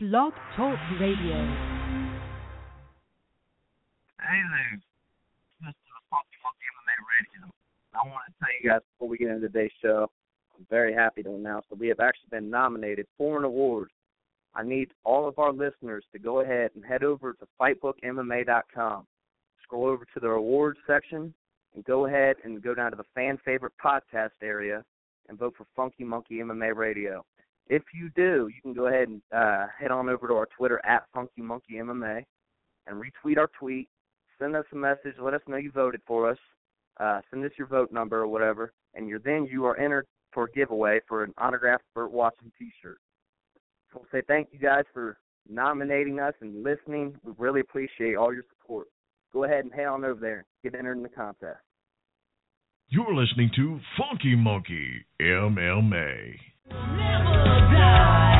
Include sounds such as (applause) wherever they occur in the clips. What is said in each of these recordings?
Blog Talk Radio. Hey there, Mr. Funky Funky MMA Radio. I want to tell you guys before we get into today's show, I'm very happy to announce that we have actually been nominated for an award. I need all of our listeners to go ahead and head over to fightbookmma.com, scroll over to the awards section, and go ahead and go down to the fan favorite podcast area and vote for Funky Monkey MMA Radio. If you do, you can go ahead and uh, head on over to our Twitter at Funky Monkey MMA and retweet our tweet. Send us a message. Let us know you voted for us. Uh, send us your vote number or whatever, and you're then you are entered for a giveaway for an autographed Burt Watson T-shirt. So we'll say thank you guys for nominating us and listening. We really appreciate all your support. Go ahead and head on over there. Get entered in the contest. You're listening to Funky Monkey MMA. You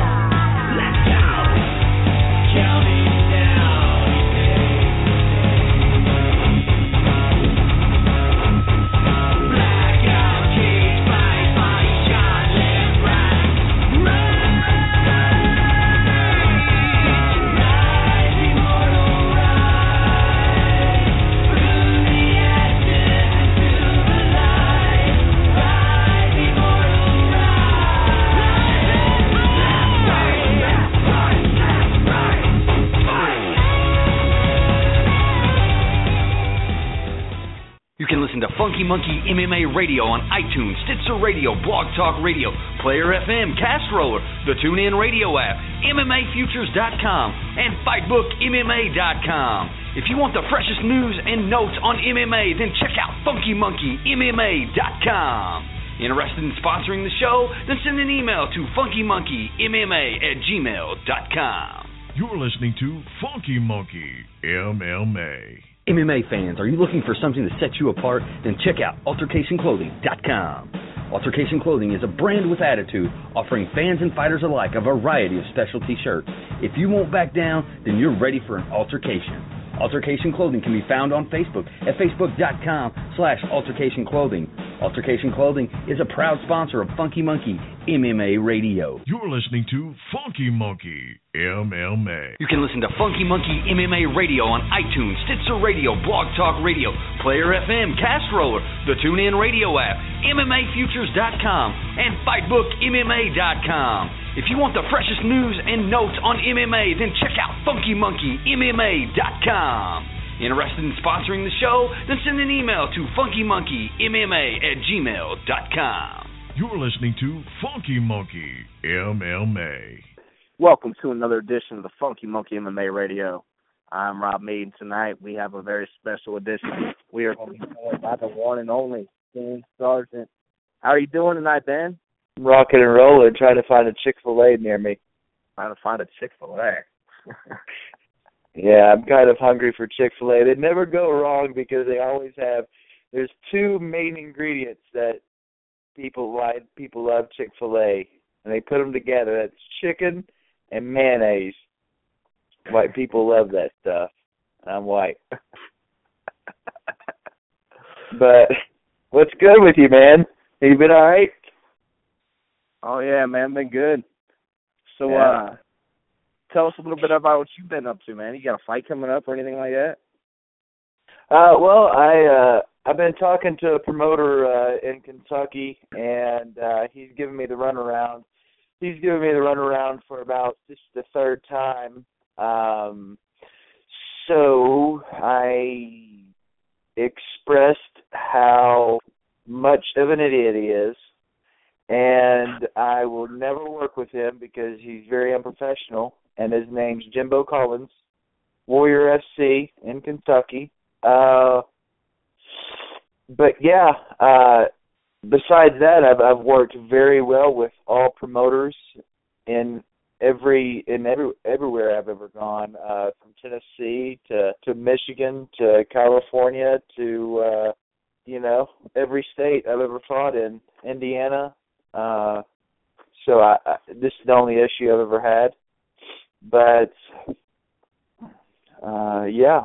MMA Radio on iTunes, Stitcher Radio, Blog Talk Radio, Player FM, Cast Roller, the TuneIn Radio app, MMAFutures.com, and FightBookMMA.com. If you want the freshest news and notes on MMA, then check out FunkyMonkeyMMA.com. Interested in sponsoring the show? Then send an email to FunkyMonkeyMMA at gmail.com. You're listening to Funky Monkey MMA. MMA fans, are you looking for something to set you apart? Then check out AltercationClothing.com. Altercation Clothing is a brand with attitude, offering fans and fighters alike a variety of specialty shirts. If you won't back down, then you're ready for an altercation. Altercation Clothing can be found on Facebook at facebook.com slash altercation clothing. Altercation Clothing is a proud sponsor of Funky Monkey MMA Radio. You're listening to Funky Monkey MMA. You can listen to Funky Monkey MMA Radio on iTunes, Stitcher Radio, Blog Talk Radio, Player FM, Cast Roller, the TuneIn Radio app, MMAFutures.com, and FightBookMMA.com. If you want the freshest news and notes on MMA, then check out FunkyMonkeyMMA.com. Interested in sponsoring the show? Then send an email to FunkyMonkeyMMA at gmail.com. You're listening to Funky Monkey MMA. Welcome to another edition of the Funky Monkey MMA Radio. I'm Rob Mead. Tonight we have a very special edition. We are going to be joined by the one and only Ben Sergent. How are you doing tonight, Ben? I'm rocking and rolling, trying to find a Chick Fil A near me. Trying to find a Chick Fil A. (laughs) Yeah, I'm kind of hungry for Chick Fil A. They never go wrong because they always have. There's two main ingredients that people like. People love Chick Fil A, and they put them together. That's chicken and mayonnaise. White people love that stuff. And I'm white. (laughs) but what's good with you, man? You been all right? Oh yeah, man, been good. So Yeah. uh tell us a little bit about what you've been up to, man. You got a fight coming up or anything like that? Uh, well, I uh, I've been talking to a promoter uh, in Kentucky, and uh, he's giving me the runaround. He's giving me the runaround for about this is the third time. Um, so I expressed how much of an idiot he is, and I will never work with him because he's very unprofessional. And his name's Jimbo Collins, Warrior FC in Kentucky. Uh, but yeah, uh, besides that, I've I've worked very well with all promoters in every in every everywhere I've ever gone, uh, from Tennessee to to Michigan to California to uh, you know every state I've ever fought in, Indiana. Uh, so I, I this is the only issue I've ever had, but uh, yeah,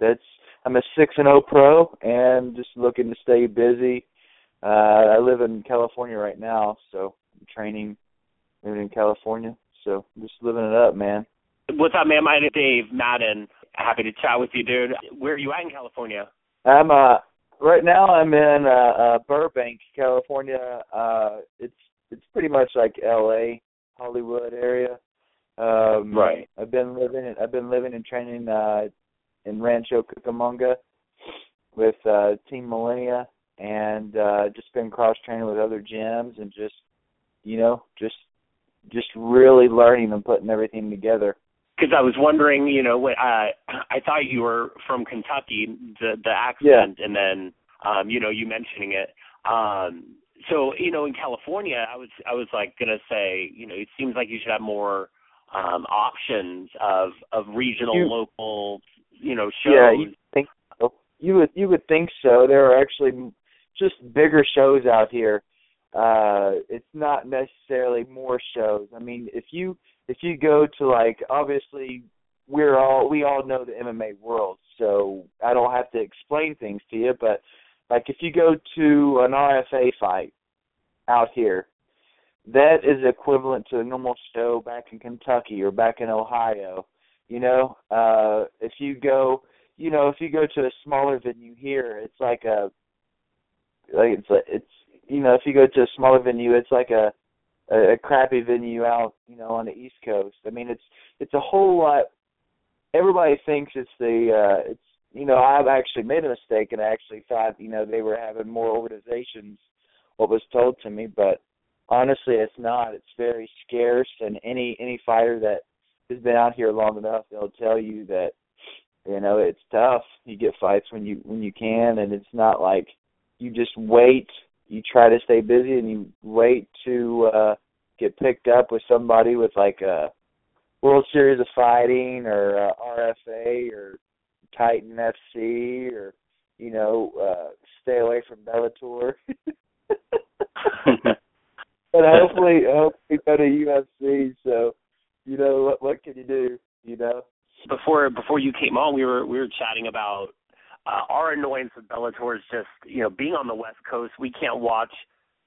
that's I'm a six and zero pro and just looking to stay busy. Uh, I live in California right now, so I'm training living in California. So just living it up, man. What's up, man? My name is Dave Madden. Happy to chat with you, dude. Where are you at in California? I'm uh right now I'm in uh, uh Burbank, California. Uh it's it's pretty much like LA, Hollywood area. Um Right. I've been living I've been living and training uh in Rancho Cucamonga with uh Team Millennia and uh just been cross training with other gyms and just you know, just just really learning and putting everything together. Because I was wondering, you know, what uh, I thought you were from Kentucky, the the accent, and then um, you know, you mentioning it. Um, so, you know, in California, I was I was like gonna say, you know, it seems like you should have more um options of of regional, You- local, you know, shows. Yeah, you think so. You would you would think so. There are actually just bigger shows out here. Uh it's not necessarily more shows. I mean, if you if you go to like obviously we're all we all know the MMA world, so I don't have to explain things to you, but like if you go to an RFA fight out here, that is equivalent to a normal show back in Kentucky or back in Ohio. You know, uh if you go you know, if you go to a smaller venue here, it's like a like it's like it's you know, if you go to a smaller venue, it's like a a, a crappy venue out, you know, on the East Coast. I mean, it's it's a whole lot. Everybody thinks it's the uh it's you know I've actually made a mistake and I actually thought you know they were having more organizations. What was told to me, but honestly, it's not. It's very scarce, and any any fighter that has been out here long enough, they'll tell you that you know it's tough. You get fights when you when you can, and it's not like you just wait. You try to stay busy, and you wait to uh get picked up with somebody with like a World Series of Fighting or uh, RFA or Titan FC or you know uh stay away from Bellator. (laughs) (laughs) but (laughs) hopefully, hopefully go to UFC. So, you know, what what can you do? You know. before before you came on, we were we were chatting about uh, our annoyance with Bellator is just you know being on the West Coast, we can't watch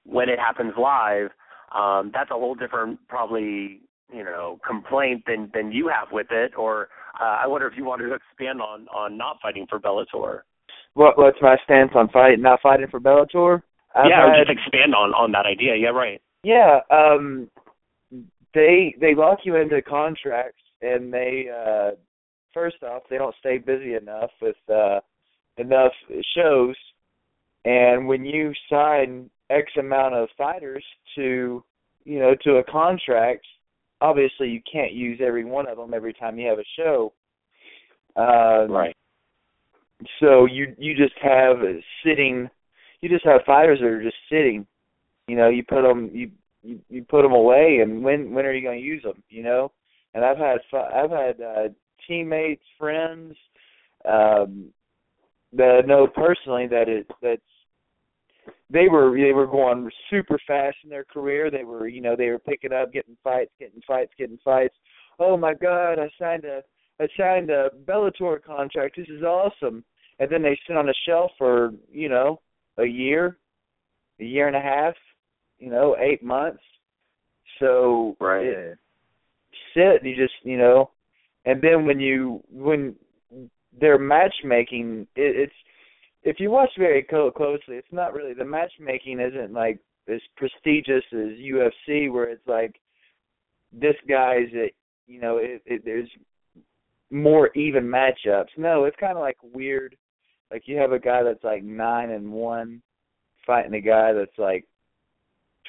when it happens live. Um, that's a whole different probably you know complaint than than you have with it. Or uh, I wonder if you wanted to expand on on not fighting for Bellator. What what's my stance on fight not fighting for Bellator? I've yeah, or just expand on on that idea. Yeah, right. Yeah, um they they lock you into contracts and they uh first off they don't stay busy enough with uh enough shows and when you sign X amount of fighters to you know to a contract obviously you can't use every one of them every time you have a show um Right. so you you just have sitting you just have fighters that are just sitting you know you put them you you, you put them away and when when are you going to use them you know and i've had i've had uh teammates friends um that I know personally that it that's they were they were going super fast in their career they were you know they were picking up getting fights getting fights getting fights oh my god i signed a I signed a Bellator contract. This is awesome. And then they sit on a shelf for, you know, a year, a year and a half, you know, eight months. So it, sit, you just, you know, and then when you when their matchmaking, it, it's if you watch very closely, it's not really the matchmaking isn't like as prestigious as UFC, where it's like this guy's at, you know, it, it, there's more even matchups. No, it's kind of like weird. Like you have a guy that's like nine and one fighting a guy that's like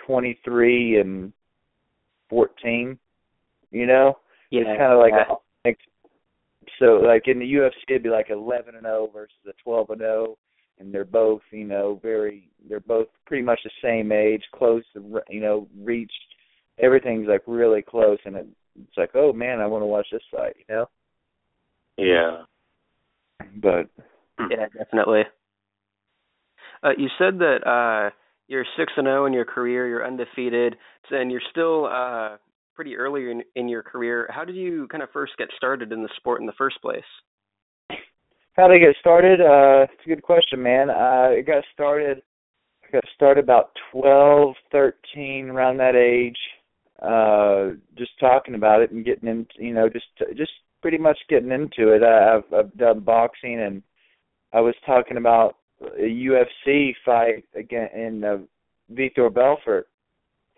twenty three and fourteen. You know, Yeah. it's kind of like a like, so like in the UFC it'd be like eleven and zero versus a twelve and zero, and they're both you know very they're both pretty much the same age, close to you know reach. Everything's like really close, and it, it's like oh man, I want to watch this fight. You know. Yeah. but Yeah, definitely. Uh, you said that uh, you're six and zero in your career. You're undefeated, and you're still uh, pretty early in, in your career. How did you kind of first get started in the sport in the first place? how did I get started? Uh, it's a good question, man. Uh, it got started. I got started about twelve, thirteen, around that age. uh just talking about it and getting into you know just just pretty much getting into it. I've I've done boxing and I was talking about a UFC fight again in uh, Vitor Belfort,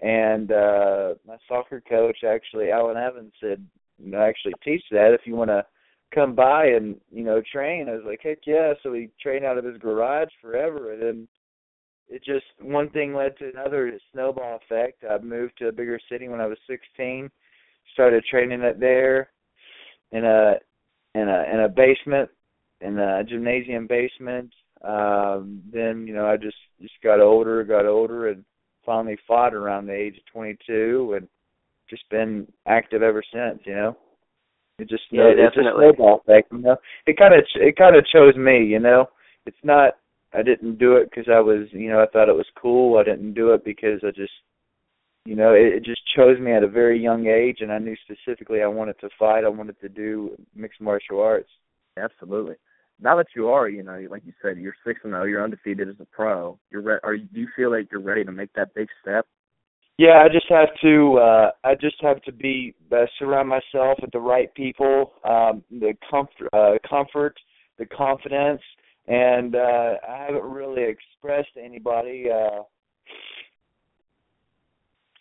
and uh my soccer coach actually Alan Evans said, you know, actually teach that if you want to come by and you know train. I was like, heck yeah! So he trained out of his garage forever, and then it just one thing led to another. Snowball effect. I moved to a bigger city when I was 16. Started training it there in a in a in a basement in a gymnasium basement. Um, then you know I just just got older, got older, and finally fought around the age of 22, and just been active ever since. You know, it just yeah, it's definitely. a snowball effect. You know, it kind of it kind of chose me. You know, it's not. I didn't do it because I was, you know, I thought it was cool. I didn't do it because I just, you know, it, it just chose me at a very young age, and I knew specifically I wanted to fight. I wanted to do mixed martial arts. Absolutely. Now that you are, you know, like you said, you're six and zero. You're undefeated as a pro. You're re- are you, do you feel like you're ready to make that big step? Yeah, I just have to. uh I just have to be uh, surround myself with the right people, um, the comfort, uh, comfort, the confidence, and uh I haven't really expressed to anybody. uh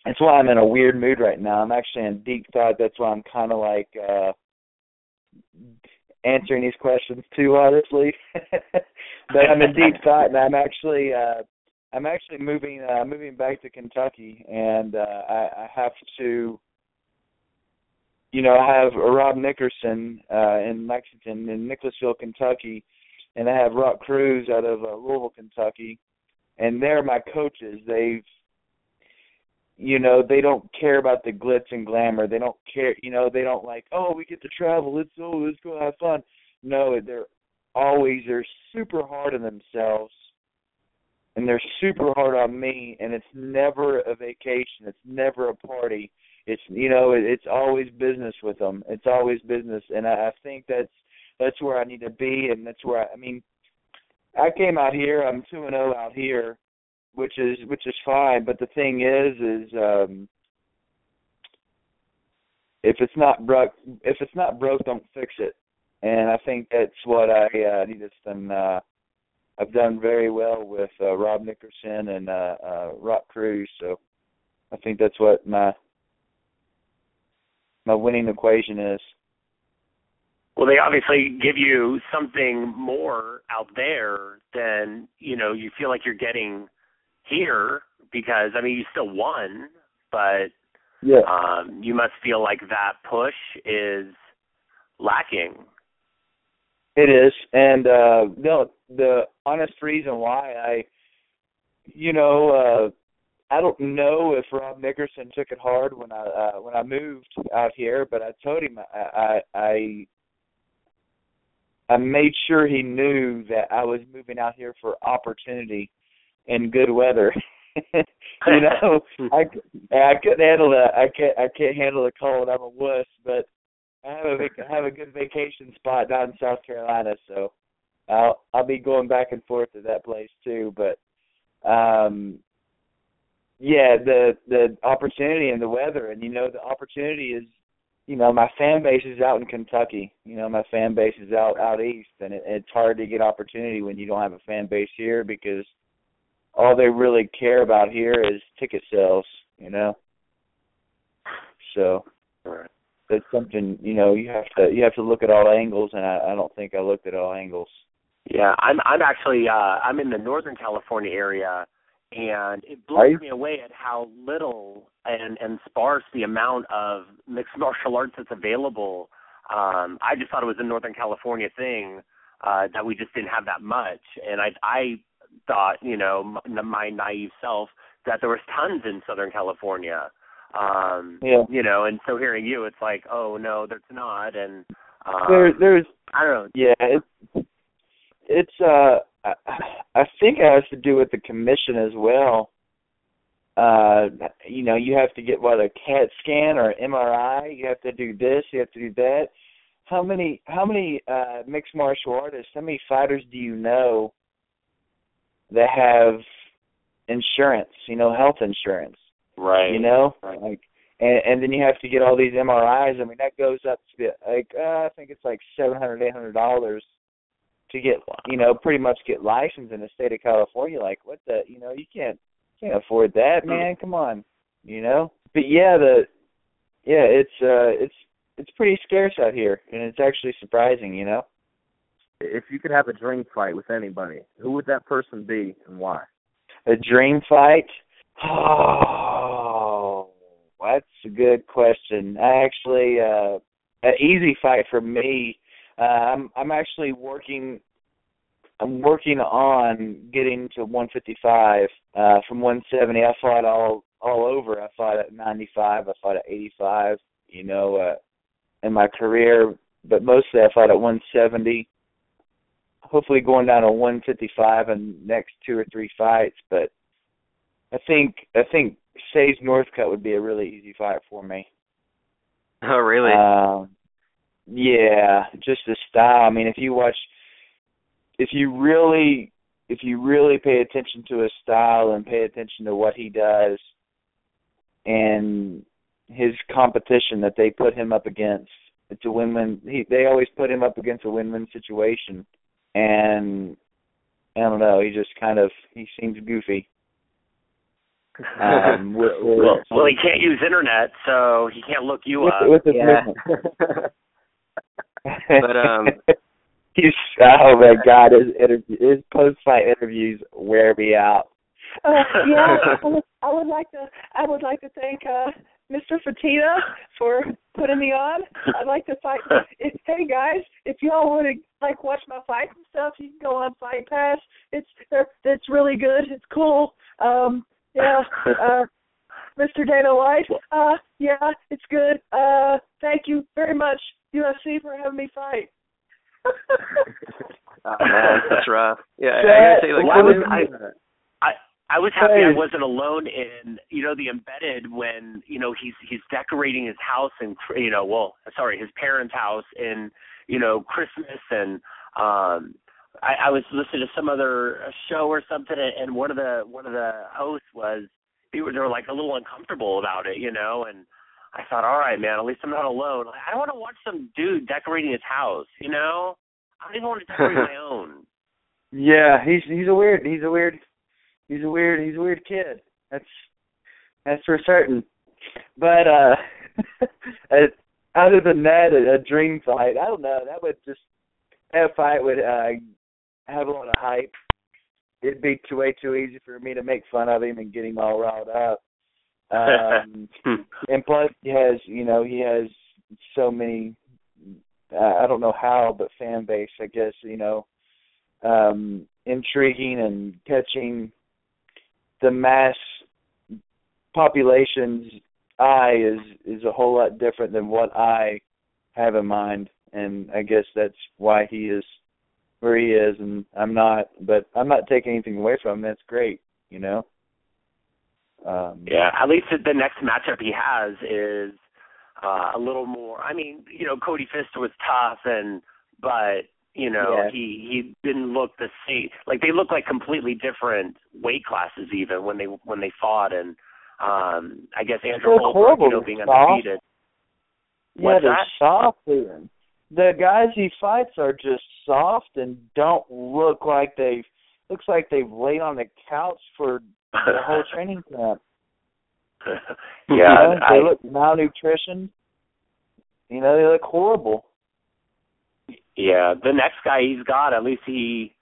That's why I'm in a weird mood right now. I'm actually in deep thought. That's why I'm kind of like uh answering these questions too honestly. (laughs) but I'm in deep thought, and I'm actually. uh I'm actually moving uh moving back to Kentucky and uh I, I have to you know, I have Rob Nickerson uh in Lexington in Nicholasville, Kentucky, and I have Rock Cruz out of uh, Louisville, Kentucky, and they're my coaches. They've you know, they don't care about the glitz and glamour. They don't care, you know, they don't like, "Oh, we get to travel. Let's oh, let's go have fun." No, they're always they're super hard on themselves and they're super hard on me and it's never a vacation it's never a party it's you know it's always business with them it's always business and I, I think that's that's where I need to be and that's where I, I mean I came out here I'm two and oh out here which is which is fine but the thing is is um if it's not broke if it's not broke don't fix it and I think that's what I uh, need uh I've done very well with uh, Rob Nickerson and uh, uh, Rock Cruz, so I think that's what my my winning equation is. Well, they obviously give you something more out there than you know you feel like you're getting here because I mean you still won, but yeah, um, you must feel like that push is lacking. It is, and uh no, the honest reason why I, you know, uh I don't know if Rob Nickerson took it hard when I uh when I moved out here, but I told him I I I, I made sure he knew that I was moving out here for opportunity and good weather. (laughs) you (laughs) know, I I couldn't handle that. I can't I can't handle the cold. I'm a wuss, but I have a vac- I have a good vacation spot down in South Carolina, so I'll I'll be going back and forth to that place too. But um yeah, the the opportunity and the weather, and you know the opportunity is, you know, my fan base is out in Kentucky. You know, my fan base is out out east, and it, it's hard to get opportunity when you don't have a fan base here because all they really care about here is ticket sales. You know, so. Right. That's something you know you have to you have to look at all angles, and I, I don't think I looked at all angles. Yeah, I'm I'm actually uh I'm in the Northern California area and it blows me away at how little and and sparse the amount of mixed martial arts that's available. Um I just thought it was a Northern California thing uh that we just didn't have that much and I I thought, you know, m- my naive self that there was tons in Southern California. Um Yeah. you know, and so hearing you it's like, "Oh no, there's not." And um, There there's I don't know. yeah it's it's uh I, I think it has to do with the commission as well. Uh you know, you have to get what a CAT scan or MRI, you have to do this, you have to do that. How many how many uh mixed martial artists, how many fighters do you know that have insurance, you know, health insurance? Right. you know Right. like and and then you have to get all these MRIs. I mean, that goes up to like uh, I think it's like seven hundred, eight hundred dollars to get you know pretty much get licensed in the state of California. Like what the you know you can't can't afford that, man. Come on, you know. But yeah, the yeah it's uh it's it's pretty scarce out here, and it's actually surprising, you know. If you could have a dream fight with anybody, who would that person be and why? A dream fight? Oh, that's a good question. Actually uh an easy fight for me. Uh, I'm I'm actually working I'm working on getting to 155 uh from 170. I fought all all over. I fought at 95, I fought at 85, you know, uh in my career, but mostly I fought at 170. Hopefully going down to 155 in the next two or three fights, but I think I think Sage Northcutt would be a really easy fight for me. Oh, really? Um, yeah, just the style. I mean, if you watch, if you really, if you really pay attention to his style and pay attention to what he does, and his competition that they put him up against, it's a win-win. He they always put him up against a win-win situation, and I don't know. He just kind of he seems goofy. (laughs) Um, with, with, well, well, he can't use internet, so he can't look you with, up. with his Yeah. (laughs) (laughs) But, um, he's oh my god, his interview, his post fight interviews wear me out. Uh, yeah, I would, I would like to. I would like to thank uh, Mr. Fertitta for putting me on. I'd like to fight. If, hey guys, if y'all want to like watch my fights and stuff, you can go on Fight Pass. It's they're- it's really good. It's cool. Um, yeah. (laughs) Uh, Mr. Dana White. Uh, yeah, it's good. Uh, thank you very much, UFC, for having me fight. (laughs) oh, man, that's rough. Yeah, I, I That- gotta say, like, Why I was was, I? I was happy I wasn't alone in you know the embedded when you know he's he's decorating his house and you know well sorry his parents' house in you know Christmas and um I, I was listening to some other show or something and and one of the one of the hosts was they were they were like a little uncomfortable about it you know and I thought all right man at least I'm not alone. I don't want to watch some dude decorating his house you know? I don't even want to decorate my (laughs) own. Yeah, he's he's a weird he's a weird he's a weird he's a weird kid. That's that's for certain. But uh (laughs) uh, other than that, a, a dream fight, I don't know. That would just that fight would uh have a lot of hype. It'd be too way too easy for me to make fun of him and get him all riled up. Um (laughs) and plus he has you know he has so many uh, I don't know how but fan base I guess you know um intriguing and catching the mass population's eye is is a whole lot different than what I have in mind. And I guess that's why he is where he is. And I'm not but I'm not taking anything away from him. That's great you know? Um Yeah, at least the next matchup he has is uh, a little more. I mean, you know, Cody Pfister was tough, and but you know Yeah. he he didn't look the same. Like they look like completely different weight classes even when they when they fought, and um I guess Andrew They're Holbrook, you know, being undefeated. Yeah, What's they're that? soft. Even. The guys he fights are just soft and don't look like they've looks like they've laid on the couch for the whole (laughs) training camp. (laughs) yeah, you know? I, they look malnutrition. You know, they look horrible. Yeah, the next guy he's got, at least he,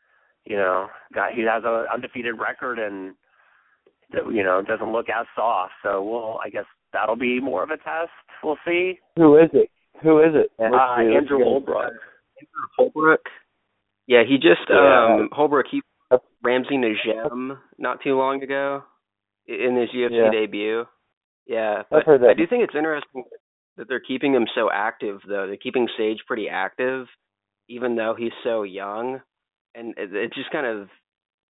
you know, got he has a undefeated record and you know doesn't look as soft. So we'll, I guess that'll be more of a test. We'll see. Who is it? Who is it? Uh, Let's see, Andrew. Holbrook. Holbrook. Yeah, he just Yeah. um Holbrook he Ramsey Nijem not too long ago in his UFC Yeah. debut. Yeah, I've but heard that. I do think it's interesting that they're keeping him so active though. They're keeping Sage pretty active even though he's so young and it's just kind of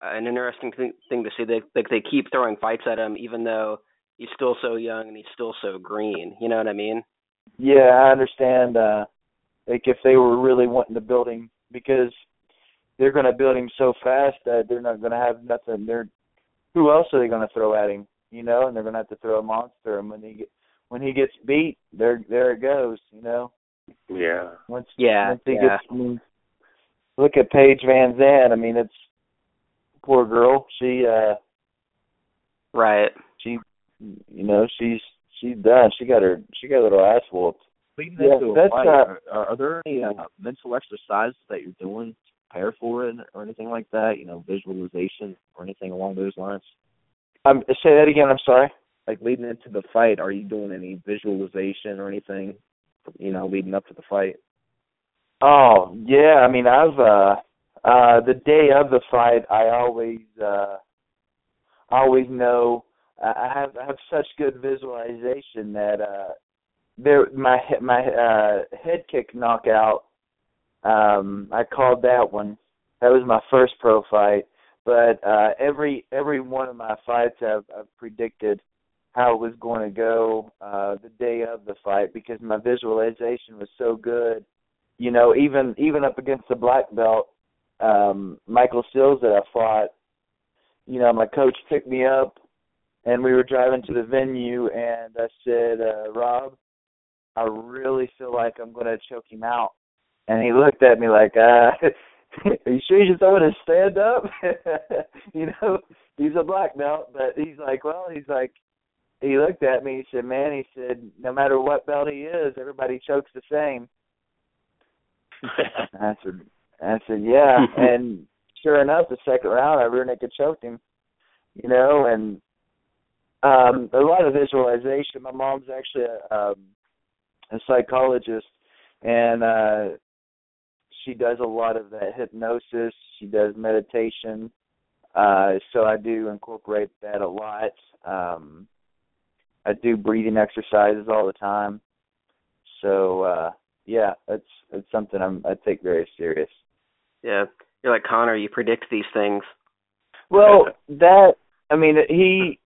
an interesting thing, thing to see that like they keep throwing fights at him even though he's still so young and he's still so green. You know what I mean? Yeah, I understand. Uh, like if they were really wanting to build him, because they're going to build him so fast that they're not going to have nothing. They're who else are they going to throw at him? You know, and they're going to have to throw a monster. And when he get, when he gets beat, there there it goes. You know. Yeah. Once Yeah, once he yeah. gets I mean, look at Paige VanZant. I mean, it's poor girl. She uh Right. she you know she's she's done. She got her she got a little ass whooped. Leading Yeah, into a fight, uh, are, are there any uh, mental exercises that you're doing to prepare for it or anything like that? You know, visualization or anything along those lines? Um, say that again. I'm sorry. Like leading into the fight, are you doing any visualization or anything? You know, leading up to the fight. Oh yeah, I mean I've uh uh the day of the fight I always uh always know I have I have such good visualization that uh there my my uh head kick knockout um I called that one. That was my first pro fight. But uh every every one of my fights I've I've predicted how it was going to go uh the day of the fight because my visualization was so good you know, even even up against the black belt, um, Michael Sills that I fought, you know, my coach picked me up and we were driving to the venue and I said, uh, Rob, I really feel like I'm gonna choke him out and he looked at me like, uh are (laughs) you sure you just want to stand up? (laughs) you know, he's a black belt, but he's like, well, he's like he looked at me, he said, Man, he said, no matter what belt he is, everybody chokes the same. (laughs) I said, I said, yeah, (laughs) and sure enough, the second round, I rear naked choked him. You know, and um a lot of visualization. My mom's actually a, um, a psychologist, and uh she does a lot of that hypnosis. She does meditation. Uh, so I do incorporate that a lot. Um, I do breathing exercises all the time. So uh yeah, it's it's something I'm I take very serious. Yeah. You're like Conor, you predict these things. Well, that I mean he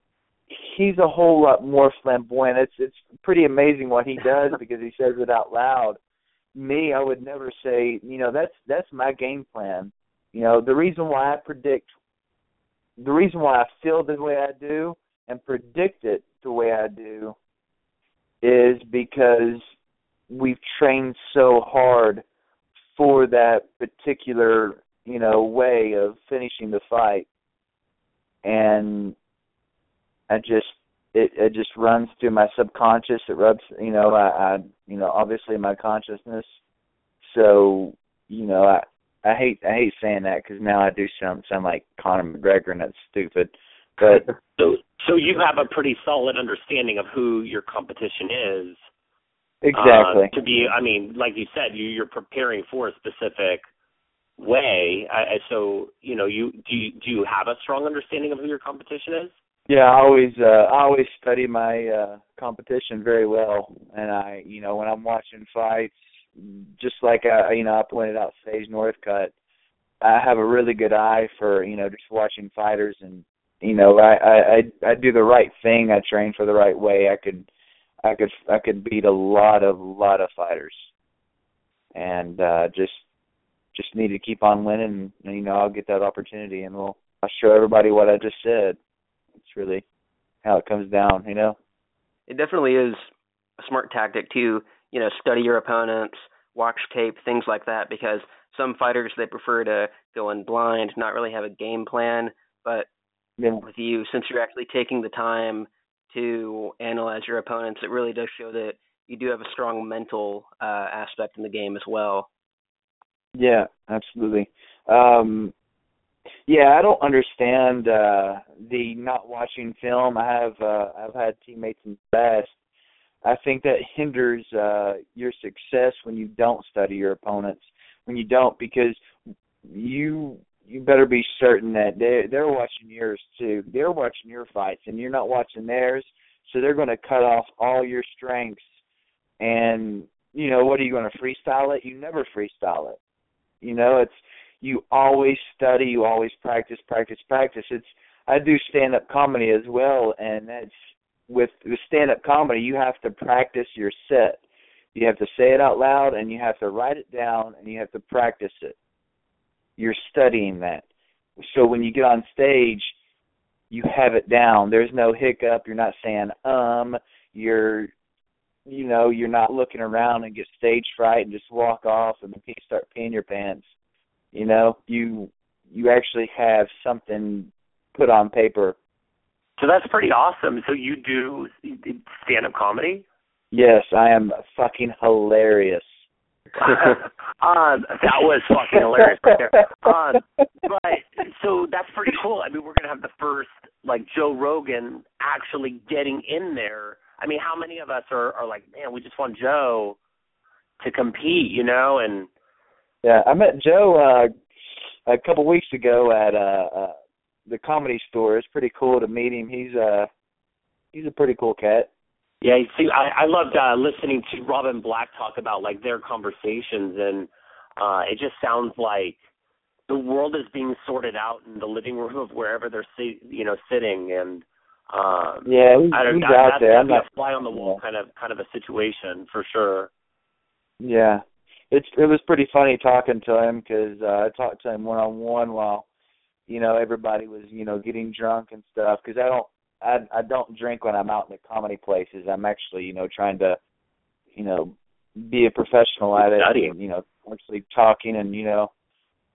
he's a whole lot more flamboyant. It's it's pretty amazing what he does (laughs) because he says it out loud. Me, I would never say, you know, that's that's my game plan. You know, the reason why I predict the reason why I feel the way I do and predict it the way I do is because we've trained so hard for that particular you know way of finishing the fight. And i just it it just runs through my subconscious. It rubs you know i i you know obviously my consciousness. So you know i i hate i hate saying that because now i do sound sound like conor mcgregor and that's stupid but (laughs) So so you have a pretty solid understanding of who your competition is. exactly Uh, to be, I mean, like you said, you, you're preparing for a specific way. I, I, so you know, you do you, do you have a strong understanding of who your competition is? Yeah, I always uh I always study my uh competition very well and I you know when I'm watching fights just like I you know I pointed out Sage Northcutt I have a really good eye for you know just watching fighters and you know I I I, do the right thing. I train for the right way. I could I could I could beat a lot of lot of fighters. And uh just just need to keep on winning. And you know I'll get that opportunity and we'll I'll show everybody what I just said. It's really how it comes down, you know. It definitely is a smart tactic to, you know, study your opponents, watch tape, things like that, because some fighters they prefer to go in blind, not really have a game plan. But With you, since you're actually taking the time to analyze your opponents, it really does show that you do have a strong mental uh, aspect in the game as well. Yeah, absolutely. Um yeah, I don't understand uh the not watching film. I have uh I've had teammates in the past. I think that hinders uh your success when you don't study your opponents. When you don't because you you better be certain that they they're watching yours too. They're watching your fights and you're not watching theirs, so they're going to cut off all your strengths and you know, what are you going to freestyle it? You never freestyle it. You know, it's you always study, you always practice, practice, practice. It's I do stand up comedy as well and that's with with stand up comedy you have to practice your set. You have to say it out loud and you have to write it down and you have to practice it. You're studying that. So when you get on stage you have it down. There's no hiccup, you're not saying um, you're you know you're not looking around and get stage fright and just walk off and start peeing your pants. You know, you you actually have something put on paper. So that's pretty awesome. So you do stand up comedy? Yes, I am fucking hilarious. (laughs) um, that was fucking hilarious right there. Um, (laughs) but so that's pretty cool. I mean, we're gonna have the first like Joe Rogan actually getting in there. I mean, how many of us are are like, man, we just want Joe to compete, you know? And yeah, I met Joe uh, a couple weeks ago at uh, uh the comedy store. It's pretty cool to meet him. He's uh he's a pretty cool cat. Yeah, see, I, I loved uh, listening to Robin Black talk about like their conversations, and uh, it just sounds like the world is being sorted out in the living room of wherever they're si- you know sitting, and um, yeah, he's, I don't, out that's there. I'm not, a fly on the wall yeah. kind of kind of a situation for sure. Yeah, it's it was pretty funny talking to him because uh, I talked to him one on one while you know everybody was you know getting drunk and stuff because I don't I I don't drink when I'm out in the comedy places. I'm actually, you know, trying to, you know, be a professional at it. And, you know, actually talking and you know,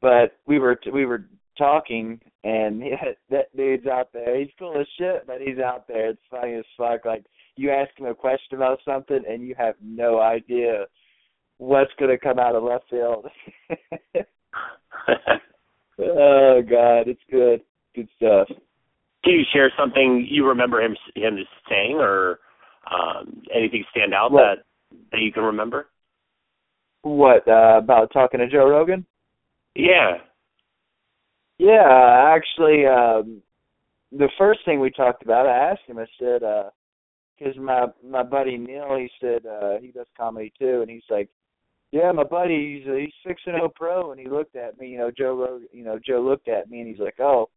but we were we were talking and (laughs) yeah, that dude's out there. He's cool as shit, but he's out there. It's funny as fuck. Like you ask him a question about something and you have no idea what's gonna come out of left field. (laughs) (laughs) oh God, it's good, good stuff. Can you share something you remember him him saying, or um, anything stand out What? that that you can remember? What uh, about talking to Joe Rogan? Yeah. Yeah, actually, um, the first thing we talked about, I asked him. I said, because my my buddy Neil, he said uh, he does comedy too, and he's like, yeah, my buddy, he's he's six and zero pro, and he looked at me. You know, Joe Rogan. You know, Joe looked at me, and he's like, oh,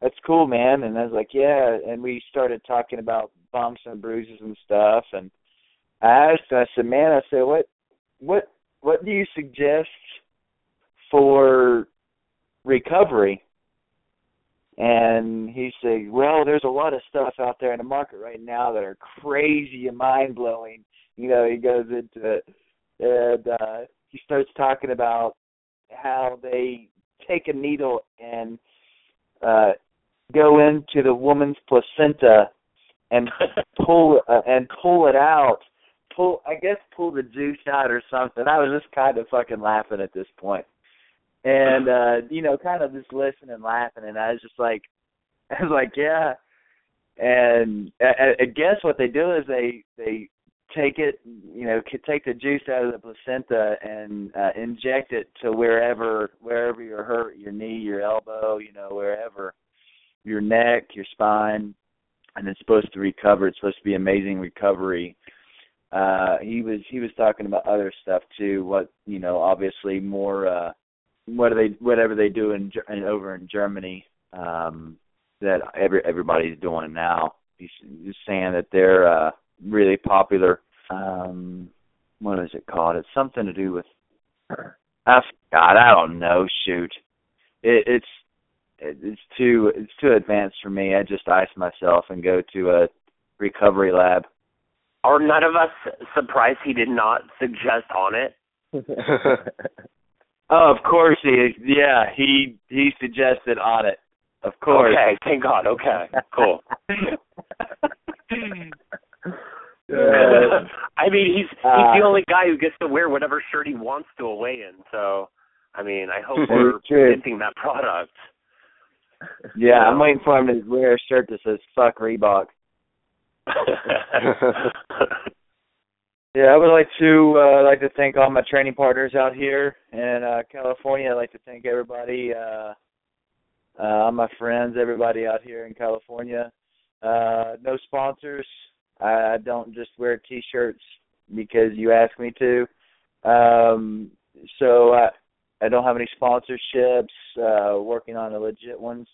that's cool, man. And I was like, yeah. And we started talking about bumps and bruises and stuff. And I asked I said, man, I said, what, what, what do you suggest for recovery? And he said, well, there's a lot of stuff out there in the market right now that are crazy and mind blowing. You know, he goes into it, and uh, he starts talking about how they take a needle and uh go into the woman's placenta and (laughs) pull uh, and pull it out pull i guess pull the juice out or something. I was just kind of fucking laughing at this point. And (laughs) uh you know kind of just listening and laughing and i was just like (laughs) i was like yeah. And I, I guess what they do is they they take it you know take the juice out of the placenta and uh inject it to wherever wherever you're hurt your knee your elbow you know wherever your neck your spine and it's supposed to recover. It's supposed to be amazing recovery. Uh he was he was talking about other stuff too what you know obviously more uh what are they whatever they do in, in over in Germany um that every everybody's doing now. He's, he's saying that they're uh really popular. Um what is it called? It's something to do with I forgot. I don't know. Shoot. It, it's it, it's too it's too advanced for me I just ice myself and go to a recovery lab Are none of us surprised he did not suggest on it? (laughs) oh of course he yeah he he suggested on it of course Okay, thank God. Okay, cool. (laughs) Uh, I mean, he's he's uh, the only guy who gets to wear whatever shirt he wants to a weigh-in. So, I mean, I hope (laughs) we're true. hinting that product. Yeah I'm waiting for him to wear a shirt that says fuck Reebok (laughs) Yeah, I would like to uh like to thank all my training partners out here in uh California. I'd like to thank everybody, uh uh all my friends, everybody out here in California. Uh no sponsors. I, I don't just wear t shirts because you asked me to. Um so I I don't have any sponsorships, uh working on the legit ones.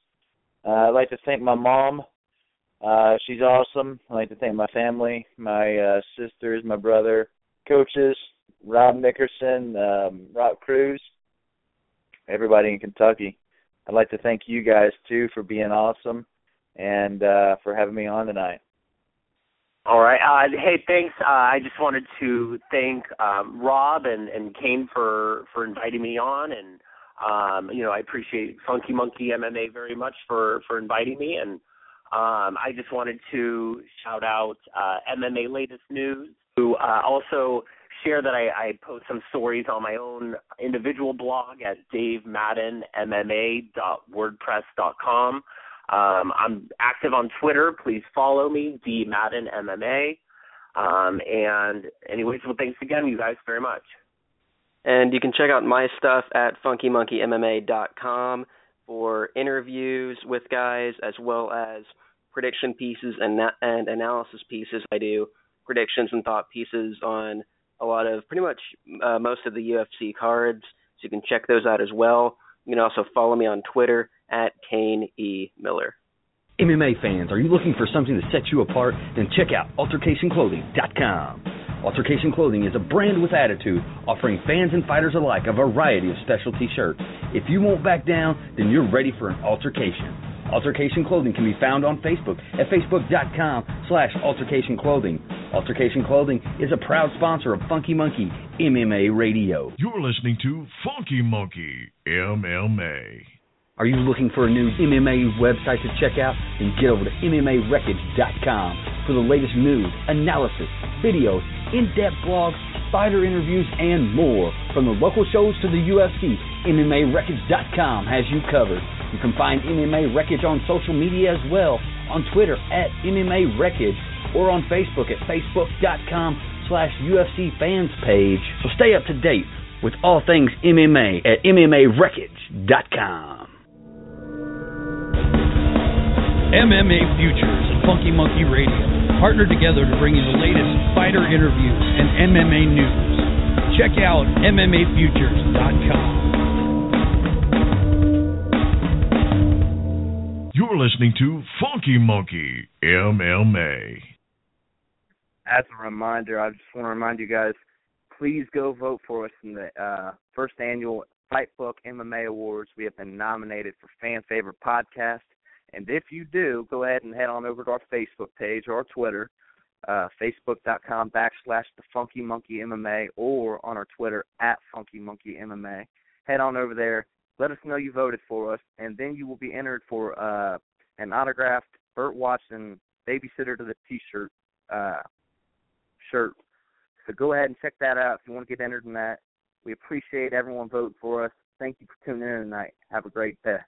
Uh I'd like to thank my mom uh, she's awesome. I'd like to thank my family, my uh, sisters, my brother, coaches, Rob Nickerson, um, Rob Cruz, everybody in Kentucky. I'd like to thank you guys too for being awesome and uh, for having me on tonight. All right. Uh, hey, thanks. Uh, I just wanted to thank um, Rob and, and Kane for, for inviting me on, and um, you know I appreciate Funky Monkey MMA very much for, for inviting me, and um, I just wanted to shout out uh, MMA Latest News, who uh, also share that I, I post some stories on my own individual blog at davemaddenmma.wordpress.com. Um, I'm active on Twitter. Please follow me, D Madden MMA. Um, and anyways, well, thanks again, you guys, very much. And you can check out my stuff at funkymonkeymma.com for interviews with guys as well as prediction pieces and and analysis pieces. I do predictions and thought pieces on a lot of pretty much uh, most of the UFC cards, so you can check those out as well. You can also follow me on Twitter at Kane E Miller. MMA fans, are you looking for something to set you apart? Then check out AltercationClothing.com. Altercation Clothing is a brand with attitude, offering fans and fighters alike a variety of specialty shirts. If you won't back down, then you're ready for an altercation. Altercation Clothing can be found on Facebook at facebook.com slash altercation clothing. Altercation Clothing is a proud sponsor of Funky Monkey MMA Radio. You're listening to Funky Monkey MMA. Are you looking for a new MMA website to check out? Then get over to MMAWreckage.com for the latest news, analysis, videos, in-depth blogs, fighter interviews, and more. From the local shows to the UFC, MMAWreckage.com has you covered. You can find MMA Wreckage on social media as well, on Twitter at MMA Wreckage, or on Facebook at facebook.com slash UFC fans page. So stay up to date with all things MMA at MMAWreckage.com. MMA Futures and Funky Monkey Radio partner together to bring you the latest fighter interviews and MMA news. Check out MMAFutures.com. You're listening to Funky Monkey MMA. As a reminder, I just want to remind you guys, please go vote for us in the uh, first annual Fight Book MMA Awards. We have been nominated for Fan Favorite Podcast. And if you do, go ahead and head on over to our Facebook page or our Twitter, uh, facebook.com backslash the Funky Monkey MMA, or on our Twitter at Funky Monkey MMA. Head on over there, let us know you voted for us, and then you will be entered for uh, an autographed Burt Watson babysitter to the T-shirt uh, shirt. So go ahead and check that out if you want to get entered in that. We appreciate everyone voting for us. Thank you for tuning in tonight. Have a great day.